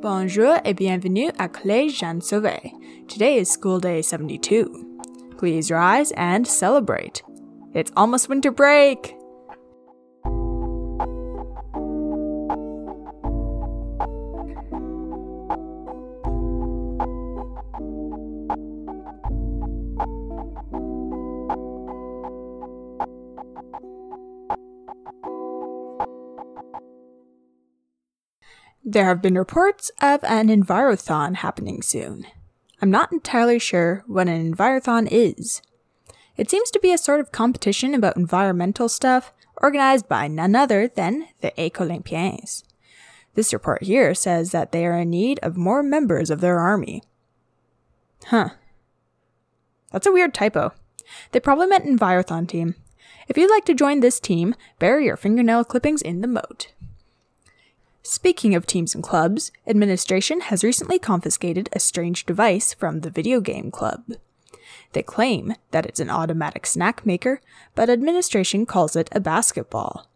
Bonjour et bienvenue à Collège Jeanne Sauvé. Today is school day 72. Please rise and celebrate. It's almost winter break! There have been reports of an Envirothon happening soon. I'm not entirely sure what an Envirothon is. It seems to be a sort of competition about environmental stuff organized by none other than the Écolympiens. This report here says that they are in need of more members of their army. Huh. That's a weird typo. They probably meant Envirothon team. If you'd like to join this team, bury your fingernail clippings in the moat. Speaking of teams and clubs, administration has recently confiscated a strange device from the video game club. They claim that it's an automatic snack maker, but administration calls it a basketball.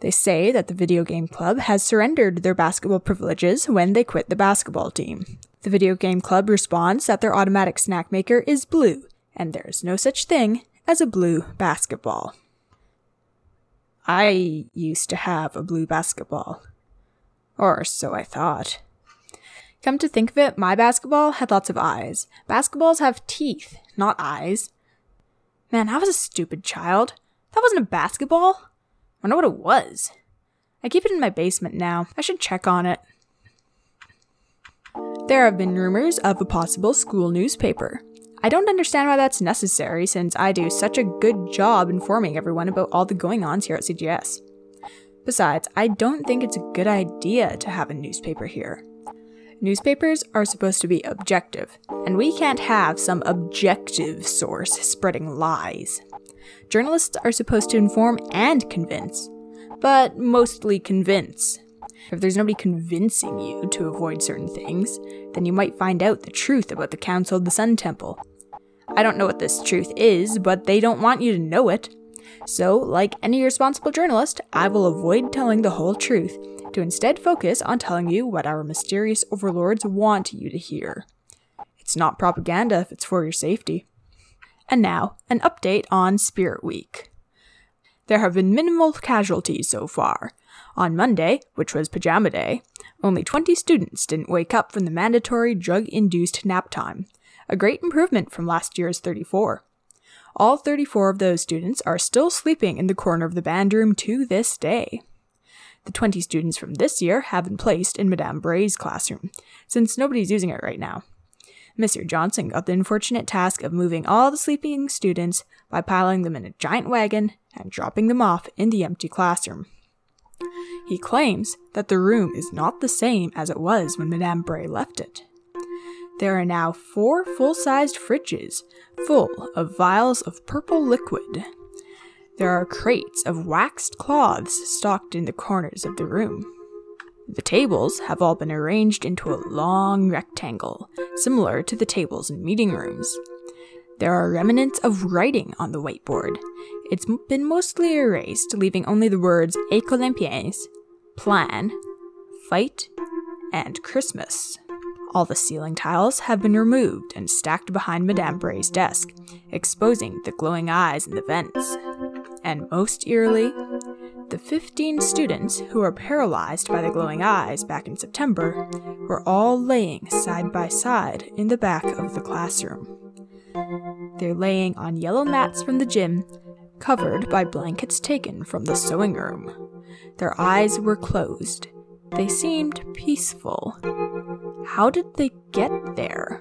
They say that the video game club has surrendered their basketball privileges when they quit the basketball team. The video game club responds that their automatic snack maker is blue, and there is no such thing as a blue basketball. I used to have a blue basketball. Or so I thought. Come to think of it, my basketball had lots of eyes. Basketballs have teeth, not eyes. Man, I was a stupid child. That wasn't a basketball. I wonder what it was. I keep it in my basement now. I should check on it. There have been rumors of a possible school newspaper. I don't understand why that's necessary since I do such a good job informing everyone about all the going ons here at CGS. Besides, I don't think it's a good idea to have a newspaper here. Newspapers are supposed to be objective, and we can't have some objective source spreading lies. Journalists are supposed to inform and convince, but mostly convince. If there's nobody convincing you to avoid certain things, then you might find out the truth about the Council of the Sun Temple. I don't know what this truth is, but they don't want you to know it. So, like any responsible journalist, I will avoid telling the whole truth to instead focus on telling you what our mysterious overlords want you to hear. It's not propaganda if it's for your safety. And now, an update on Spirit Week. There have been minimal casualties so far. On Monday, which was Pajama Day, only 20 students didn't wake up from the mandatory drug induced nap time, a great improvement from last year's 34. All 34 of those students are still sleeping in the corner of the band room to this day. The 20 students from this year have been placed in Madame Bray's classroom, since nobody's using it right now. Mr. Johnson got the unfortunate task of moving all the sleeping students by piling them in a giant wagon and dropping them off in the empty classroom. He claims that the room is not the same as it was when Madame Bray left it. There are now four full sized fridges full of vials of purple liquid. There are crates of waxed cloths stocked in the corners of the room. The tables have all been arranged into a long rectangle, similar to the tables in meeting rooms. There are remnants of writing on the whiteboard. It's been mostly erased, leaving only the words Écolympiens, Plan, Fight, and Christmas. All the ceiling tiles have been removed and stacked behind Madame Bray's desk, exposing the glowing eyes in the vents. And most eerily, the 15 students who were paralyzed by the glowing eyes back in September were all laying side by side in the back of the classroom. They're laying on yellow mats from the gym, covered by blankets taken from the sewing room. Their eyes were closed. They seemed peaceful. How did they get there?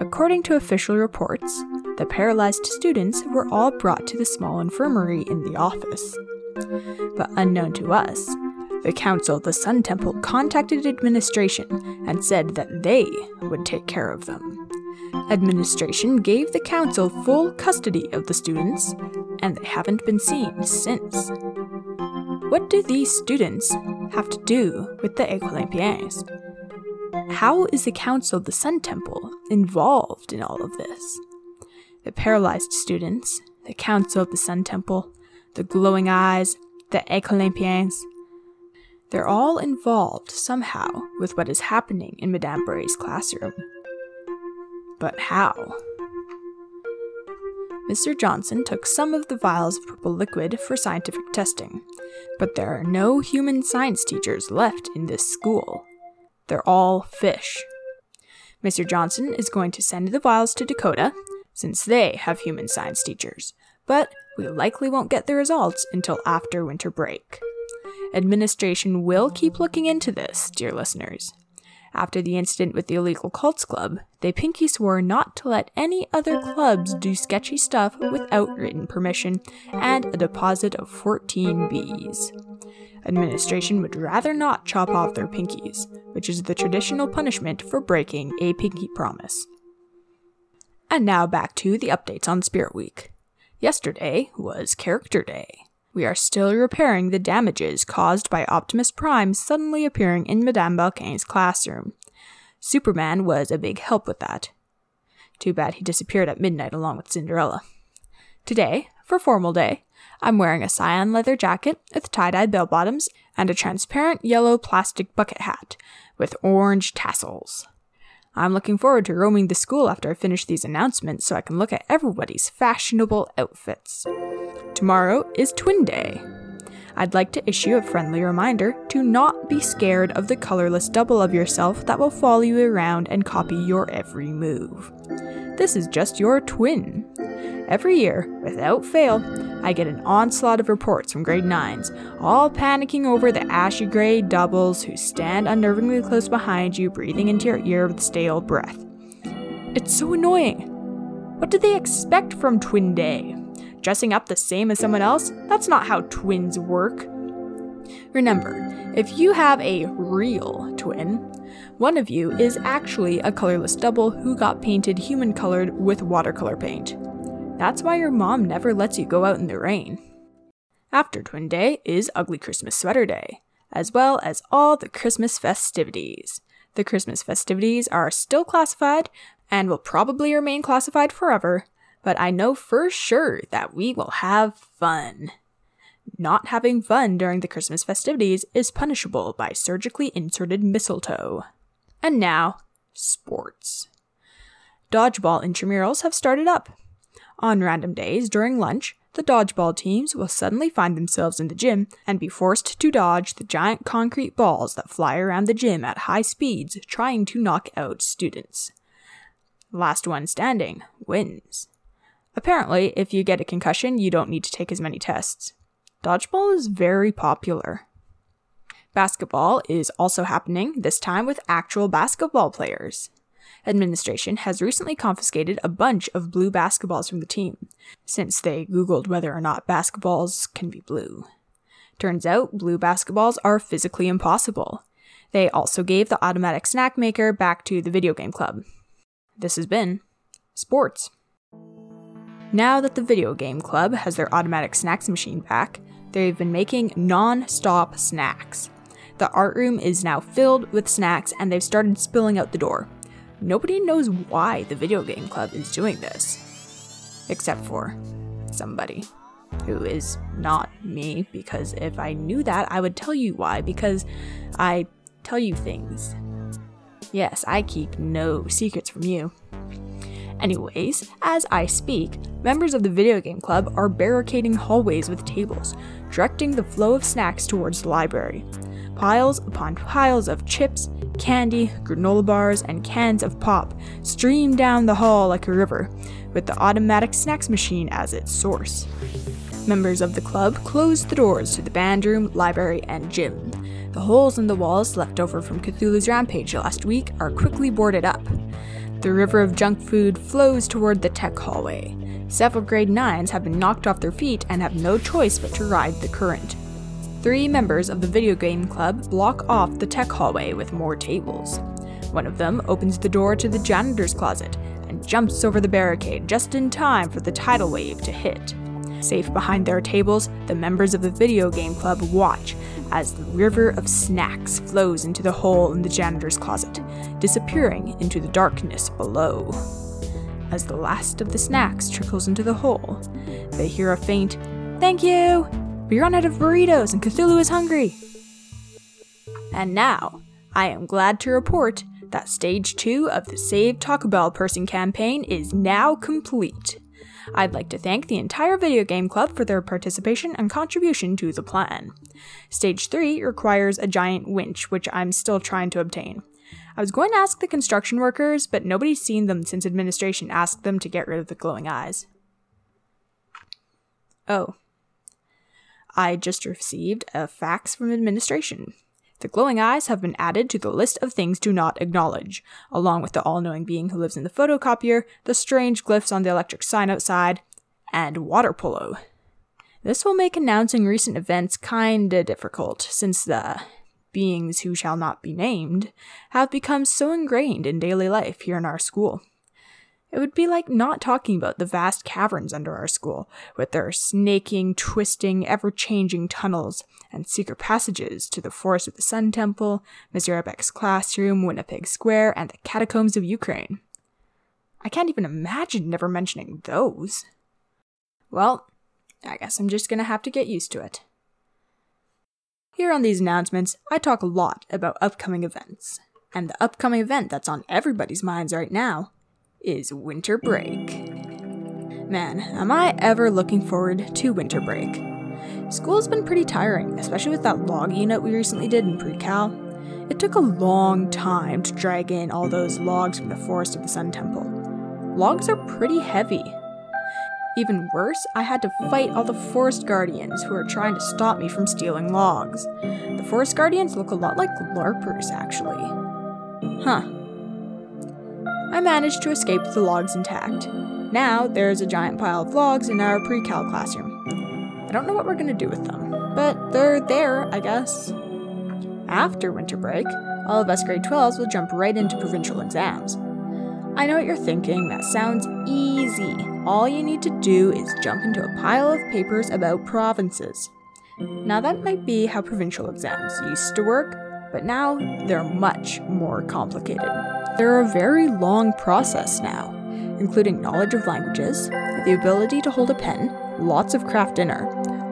According to official reports, the paralyzed students were all brought to the small infirmary in the office. But unknown to us, the Council of the Sun Temple contacted administration and said that they would take care of them. Administration gave the Council full custody of the students, and they haven't been seen since. What do these students have to do with the Écolympiens? How is the Council of the Sun Temple involved in all of this? The paralyzed students, the Council of the Sun Temple, the glowing eyes, the Écolympiens. They're all involved somehow with what is happening in Madame Bray's classroom. But how? Mr. Johnson took some of the vials of purple liquid for scientific testing, but there are no human science teachers left in this school. They're all fish. Mr. Johnson is going to send the vials to Dakota, since they have human science teachers, but we likely won't get the results until after winter break. Administration will keep looking into this, dear listeners. After the incident with the illegal cults club, they pinky swore not to let any other clubs do sketchy stuff without written permission and a deposit of 14 Bs. Administration would rather not chop off their pinkies, which is the traditional punishment for breaking a pinky promise. And now back to the updates on Spirit Week. Yesterday was Character Day. We are still repairing the damages caused by Optimus Prime suddenly appearing in Madame Balkane's classroom. Superman was a big help with that. Too bad he disappeared at midnight along with Cinderella. Today, for formal day, I'm wearing a cyan leather jacket with tie-dyed bell bottoms and a transparent yellow plastic bucket hat with orange tassels. I'm looking forward to roaming the school after I finish these announcements so I can look at everybody's fashionable outfits. Tomorrow is Twin Day. I'd like to issue a friendly reminder to not be scared of the colorless double of yourself that will follow you around and copy your every move. This is just your twin. Every year, without fail, I get an onslaught of reports from grade 9s, all panicking over the ashy gray doubles who stand unnervingly close behind you, breathing into your ear with stale breath. It's so annoying. What do they expect from Twin Day? Dressing up the same as someone else? That's not how twins work. Remember, if you have a real twin, one of you is actually a colorless double who got painted human colored with watercolor paint. That's why your mom never lets you go out in the rain. After Twin Day is Ugly Christmas Sweater Day, as well as all the Christmas festivities. The Christmas festivities are still classified and will probably remain classified forever, but I know for sure that we will have fun. Not having fun during the Christmas festivities is punishable by surgically inserted mistletoe. And now, sports. Dodgeball intramurals have started up. On random days during lunch, the dodgeball teams will suddenly find themselves in the gym and be forced to dodge the giant concrete balls that fly around the gym at high speeds, trying to knock out students. Last one standing wins. Apparently, if you get a concussion, you don't need to take as many tests. Dodgeball is very popular. Basketball is also happening, this time with actual basketball players. Administration has recently confiscated a bunch of blue basketballs from the team, since they Googled whether or not basketballs can be blue. Turns out, blue basketballs are physically impossible. They also gave the automatic snack maker back to the video game club. This has been sports. Now that the video game club has their automatic snacks machine back, they've been making non stop snacks. The art room is now filled with snacks and they've started spilling out the door. Nobody knows why the video game club is doing this. Except for somebody who is not me, because if I knew that, I would tell you why, because I tell you things. Yes, I keep no secrets from you. Anyways, as I speak, members of the video game club are barricading hallways with tables, directing the flow of snacks towards the library. Piles upon piles of chips, candy, granola bars, and cans of pop stream down the hall like a river, with the automatic snacks machine as its source. Members of the club close the doors to the band room, library, and gym. The holes in the walls left over from Cthulhu's rampage last week are quickly boarded up. The river of junk food flows toward the tech hallway. Several grade 9s have been knocked off their feet and have no choice but to ride the current. Three members of the video game club block off the tech hallway with more tables. One of them opens the door to the janitor's closet and jumps over the barricade just in time for the tidal wave to hit. Safe behind their tables, the members of the video game club watch as the river of snacks flows into the hole in the janitor's closet, disappearing into the darkness below. As the last of the snacks trickles into the hole, they hear a faint, Thank you! We run out of burritos and Cthulhu is hungry. And now, I am glad to report that stage 2 of the Save Taco Bell Person campaign is now complete. I'd like to thank the entire video game club for their participation and contribution to the plan. Stage 3 requires a giant winch, which I'm still trying to obtain. I was going to ask the construction workers, but nobody's seen them since administration asked them to get rid of the glowing eyes. Oh. I just received a fax from administration. The glowing eyes have been added to the list of things to not acknowledge, along with the all knowing being who lives in the photocopier, the strange glyphs on the electric sign outside, and water polo. This will make announcing recent events kinda difficult, since the beings who shall not be named have become so ingrained in daily life here in our school. It would be like not talking about the vast caverns under our school, with their snaking, twisting, ever changing tunnels and secret passages to the Forest of the Sun Temple, Mizrabek's classroom, Winnipeg Square, and the catacombs of Ukraine. I can't even imagine never mentioning those. Well, I guess I'm just gonna have to get used to it. Here on these announcements, I talk a lot about upcoming events. And the upcoming event that's on everybody's minds right now is winter break. Man, am I ever looking forward to winter break. School's been pretty tiring, especially with that log unit we recently did in pre-cal. It took a long time to drag in all those logs from the Forest of the Sun Temple. Logs are pretty heavy. Even worse, I had to fight all the forest guardians who are trying to stop me from stealing logs. The forest guardians look a lot like LARPers, actually. Huh, I managed to escape with the logs intact. Now, there's a giant pile of logs in our pre cal classroom. I don't know what we're gonna do with them, but they're there, I guess. After winter break, all of us grade 12s will jump right into provincial exams. I know what you're thinking, that sounds easy. All you need to do is jump into a pile of papers about provinces. Now, that might be how provincial exams used to work, but now they're much more complicated. They're a very long process now, including knowledge of languages, the ability to hold a pen, lots of Kraft Dinner,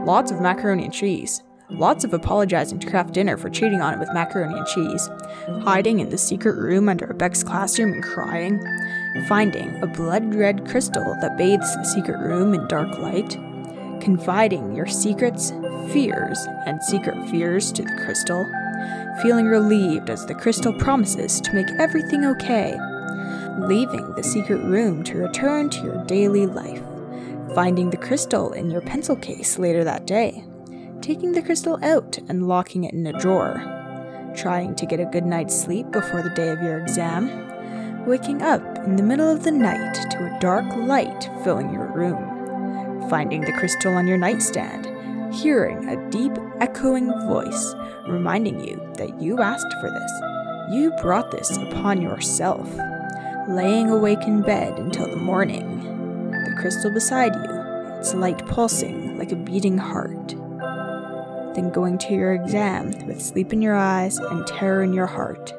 lots of macaroni and cheese, lots of apologizing to Kraft Dinner for cheating on it with macaroni and cheese, hiding in the secret room under Beck's classroom and crying, finding a blood red crystal that bathes the secret room in dark light, confiding your secrets, fears, and secret fears to the crystal, feeling relieved as the crystal promises to make everything okay, leaving the secret room to return to your daily life, finding the crystal in your pencil case later that day, taking the crystal out and locking it in a drawer, trying to get a good night's sleep before the day of your exam, waking up in the middle of the night to a dark light filling your room, finding the crystal on your nightstand, hearing a deep, echoing voice reminding you that you asked for this. You brought this upon yourself. Laying awake in bed until the morning, the crystal beside you, its light pulsing like a beating heart. Then going to your exam with sleep in your eyes and terror in your heart,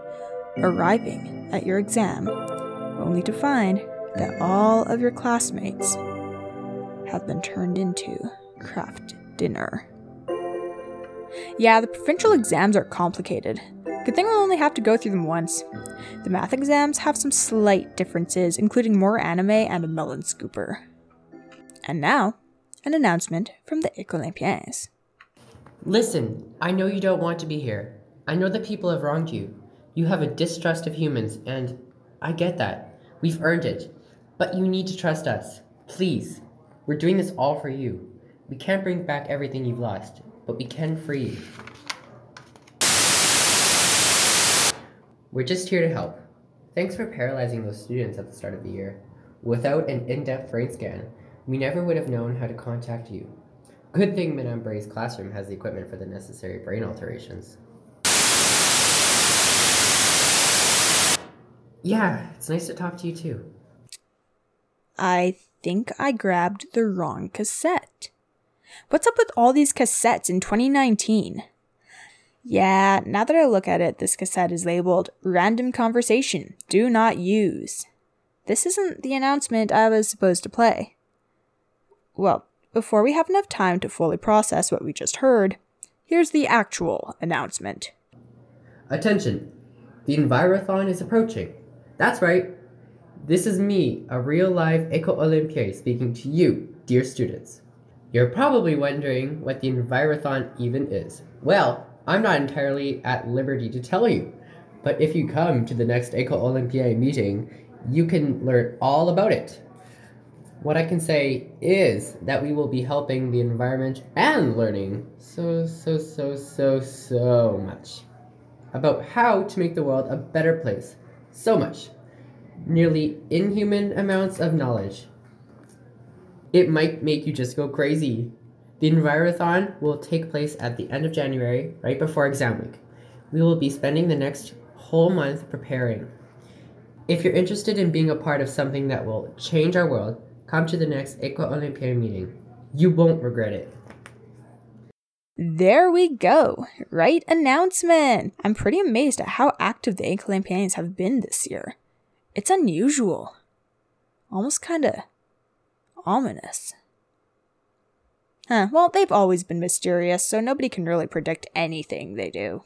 arriving at your exam only to find that all of your classmates have been turned into Kraft Dinner. Yeah, the provincial exams are complicated. Good thing we'll only have to go through them once. The math exams have some slight differences, including more anime and a melon scooper. And now, an announcement from the Écolympiens. Listen, I know you don't want to be here. I know that people have wronged you. You have a distrust of humans, and I get that. We've earned it. But you need to trust us. Please. We're doing this all for you. We can't bring back everything you've lost, but we can free you. We're just here to help. Thanks for paralyzing those students at the start of the year. Without an in-depth brain scan, we never would have known how to contact you. Good thing Madame Bray's classroom has the equipment for the necessary brain alterations. Yeah, it's nice to talk to you too. I think I grabbed the wrong cassette. What's up with all these cassettes in 2019? Yeah, now that I look at it, this cassette is labeled Random Conversation, Do Not Use. This isn't the announcement I was supposed to play. Well, before we have enough time to fully process what we just heard, here's the actual announcement. Attention! The Envirothon is approaching. That's right. This is me, a real live Écolympien, speaking to you, dear students. You're probably wondering what the Envirothon even is. Well, I'm not entirely at liberty to tell you, but if you come to the next Écolympien meeting, you can learn all about it. What I can say is that we will be helping the environment and learning so, so, so, so, so much about how to make the world a better place. So much. Nearly inhuman amounts of knowledge. It might make you just go crazy. The Envirothon will take place at the end of January, right before exam week. We will be spending the next whole month preparing. If you're interested in being a part of something that will change our world, Come to the next Écolympien meeting. You won't regret it. There we go. Right announcement. I'm pretty amazed at how active the Écolympiens have been this year. It's unusual. Almost kind of ominous. Huh, well, they've always been mysterious, so nobody can really predict anything they do.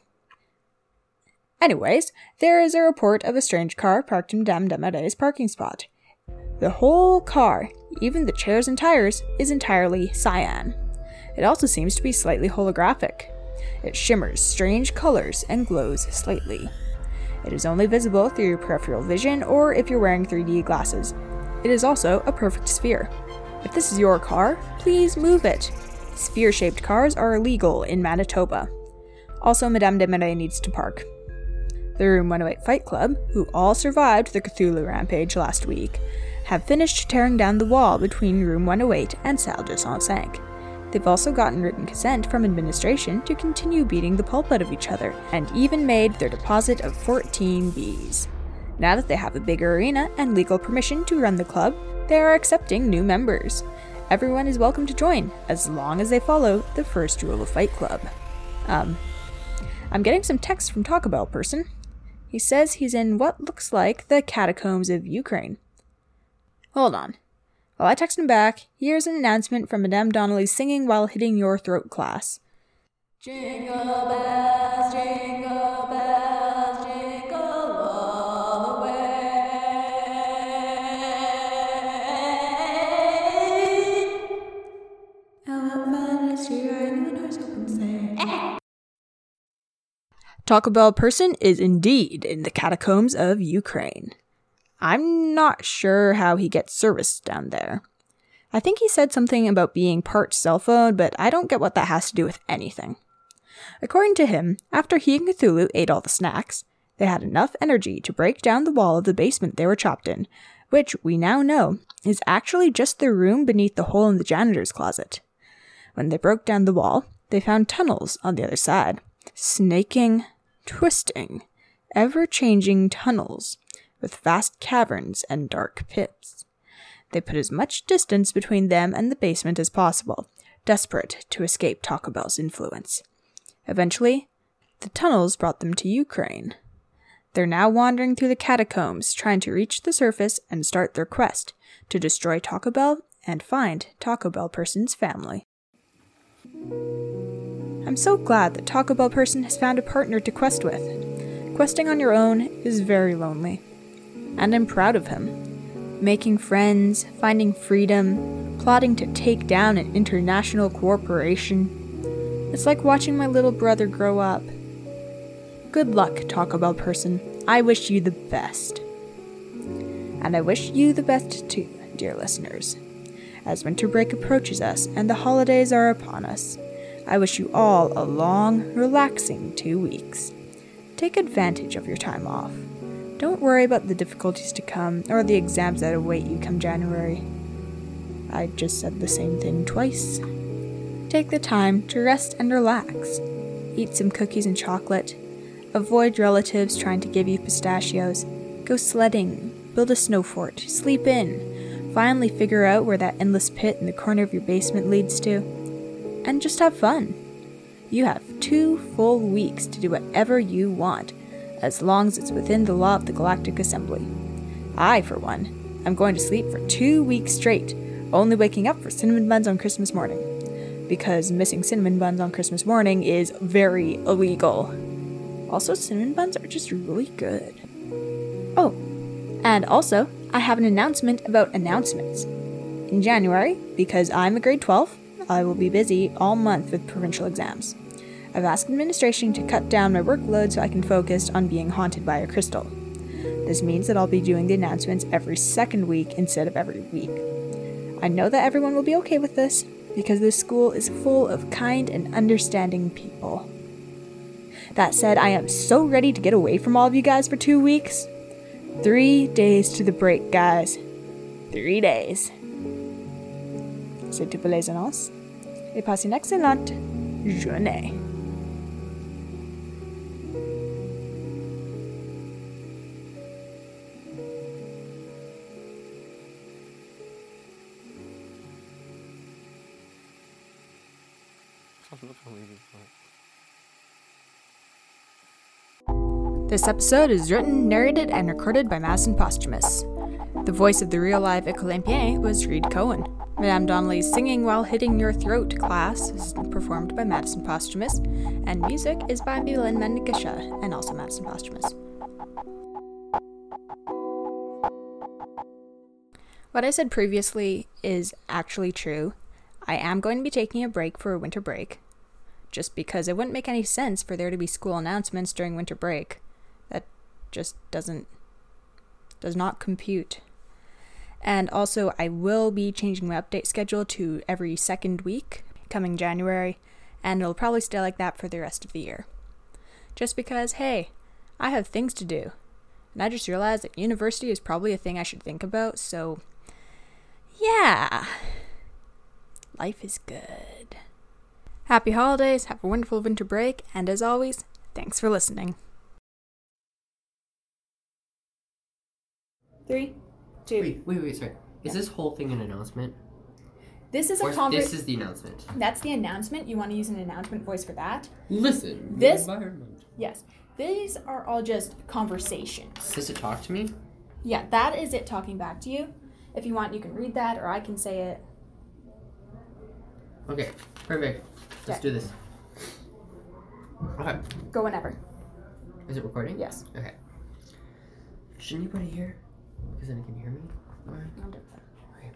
Anyways, there is a report of a strange car parked in Madame Demare's parking spot. The whole car, even the chairs and tires, is entirely cyan. It also seems to be slightly holographic. It shimmers strange colors and glows slightly. It is only visible through your peripheral vision or if you're wearing 3D glasses. It is also a perfect sphere. If this is your car, please move it. Sphere shaped cars are illegal in Manitoba. Also, Madame Demare needs to park. The Room 108 Fight Club, who all survived the Cthulhu rampage last week, have finished tearing down the wall between Room 108 and Salle de Saint-Cinq. They've also gotten written consent from administration to continue beating the pulp out of each other, and even made their deposit of 14 bees. Now that they have a bigger arena and legal permission to run the club, they are accepting new members. Everyone is welcome to join, as long as they follow the first rule of Fight Club. Um, I'm getting some text from Taco Bell person. He says he's in what looks like the catacombs of Ukraine. Hold on. While I text him back, here's an announcement from Madame Donnelly's Singing While Hitting Your Throat class. Jingle bells, jingle bells, Taco Bell person is indeed in the catacombs of Ukraine. I'm not sure how he gets service down there. I think he said something about being part cell phone, but I don't get what that has to do with anything. According to him, after he and Cthulhu ate all the snacks, they had enough energy to break down the wall of the basement they were trapped in, which we now know is actually just the room beneath the hole in the janitor's closet. When they broke down the wall, they found tunnels on the other side, snaking, twisting, ever changing tunnels with vast caverns and dark pits. They put as much distance between them and the basement as possible, desperate to escape Taco Bell's influence. Eventually, the tunnels brought them to Ukraine. They're now wandering through the catacombs, trying to reach the surface and start their quest to destroy Taco Bell and find Taco Bell person's family. I'm so glad that Taco Bell person has found a partner to quest with. Questing on your own is very lonely and I'm proud of him. Making friends, finding freedom, plotting to take down an international corporation. It's like watching my little brother grow up. Good luck, Taco Bell person. I wish you the best. And I wish you the best too, dear listeners. As winter break approaches us and the holidays are upon us, I wish you all a long, relaxing two weeks. Take advantage of your time off. Don't worry about the difficulties to come or the exams that await you come January. I just said the same thing twice. Take the time to rest and relax. Eat some cookies and chocolate. Avoid relatives trying to give you pistachios. Go sledding. Build a snow fort. Sleep in. Finally figure out where that endless pit in the corner of your basement leads to. And just have fun. You have two full weeks to do whatever you want as long as it's within the law of the Galactic Assembly. I, for one, am going to sleep for two weeks straight, only waking up for cinnamon buns on Christmas morning. Because missing cinnamon buns on Christmas morning is very illegal. Also, cinnamon buns are just really good. Oh, and also, I have an announcement about announcements. In January, because I'm a grade 12, I will be busy all month with provincial exams. I've asked administration to cut down my workload so I can focus on being haunted by a crystal. This means that I'll be doing the announcements every second week instead of every week. I know that everyone will be okay with this because this school is full of kind and understanding people. That said, I am so ready to get away from all of you guys for two weeks. Three days to the break, guys. Three days. C'est tout pour les annonces. Et passez une excellente journée. This episode is written, narrated, and recorded by Madison Posthumus. The voice of the real live Écolympien was Reed Cohen. Madame Donnelly's Singing While Hitting Your Throat class is performed by Madison Posthumus, and music is by Milan Mendikisha and also Madison Posthumus. What I said previously is actually true. I am going to be taking a break for a winter break, just because it wouldn't make any sense for there to be school announcements during winter break. That just doesn't does not compute. And also, I will be changing my update schedule to every second week coming January, and it'll probably stay like that for the rest of the year. Just because, hey, I have things to do. And I just realized that university is probably a thing I should think about, so yeah. Life is good. Happy holidays, have a wonderful winter break, and as always, thanks for listening. Three, two. Wait, wait, wait, sorry. Is this whole thing an announcement? This is a Or this conversation. is the announcement? That's the announcement. You want to use an announcement voice for that? Listen. This- environment. Yes. These are all just conversations. Does it talk to me? Yeah, that is it talking back to you. If you want, you can read that, or I can say it. Okay, perfect. Let's Okay. do this. Okay. Go whenever. Is it recording? Yes. Okay. Should anybody hear? Because then it can hear me. Alright. I'll do it. Okay.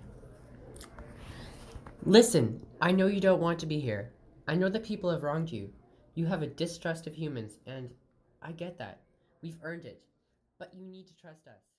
Listen, I know you don't want to be here. I know that people have wronged you. You have a distrust of humans, and I get that. We've earned it. But you need to trust us.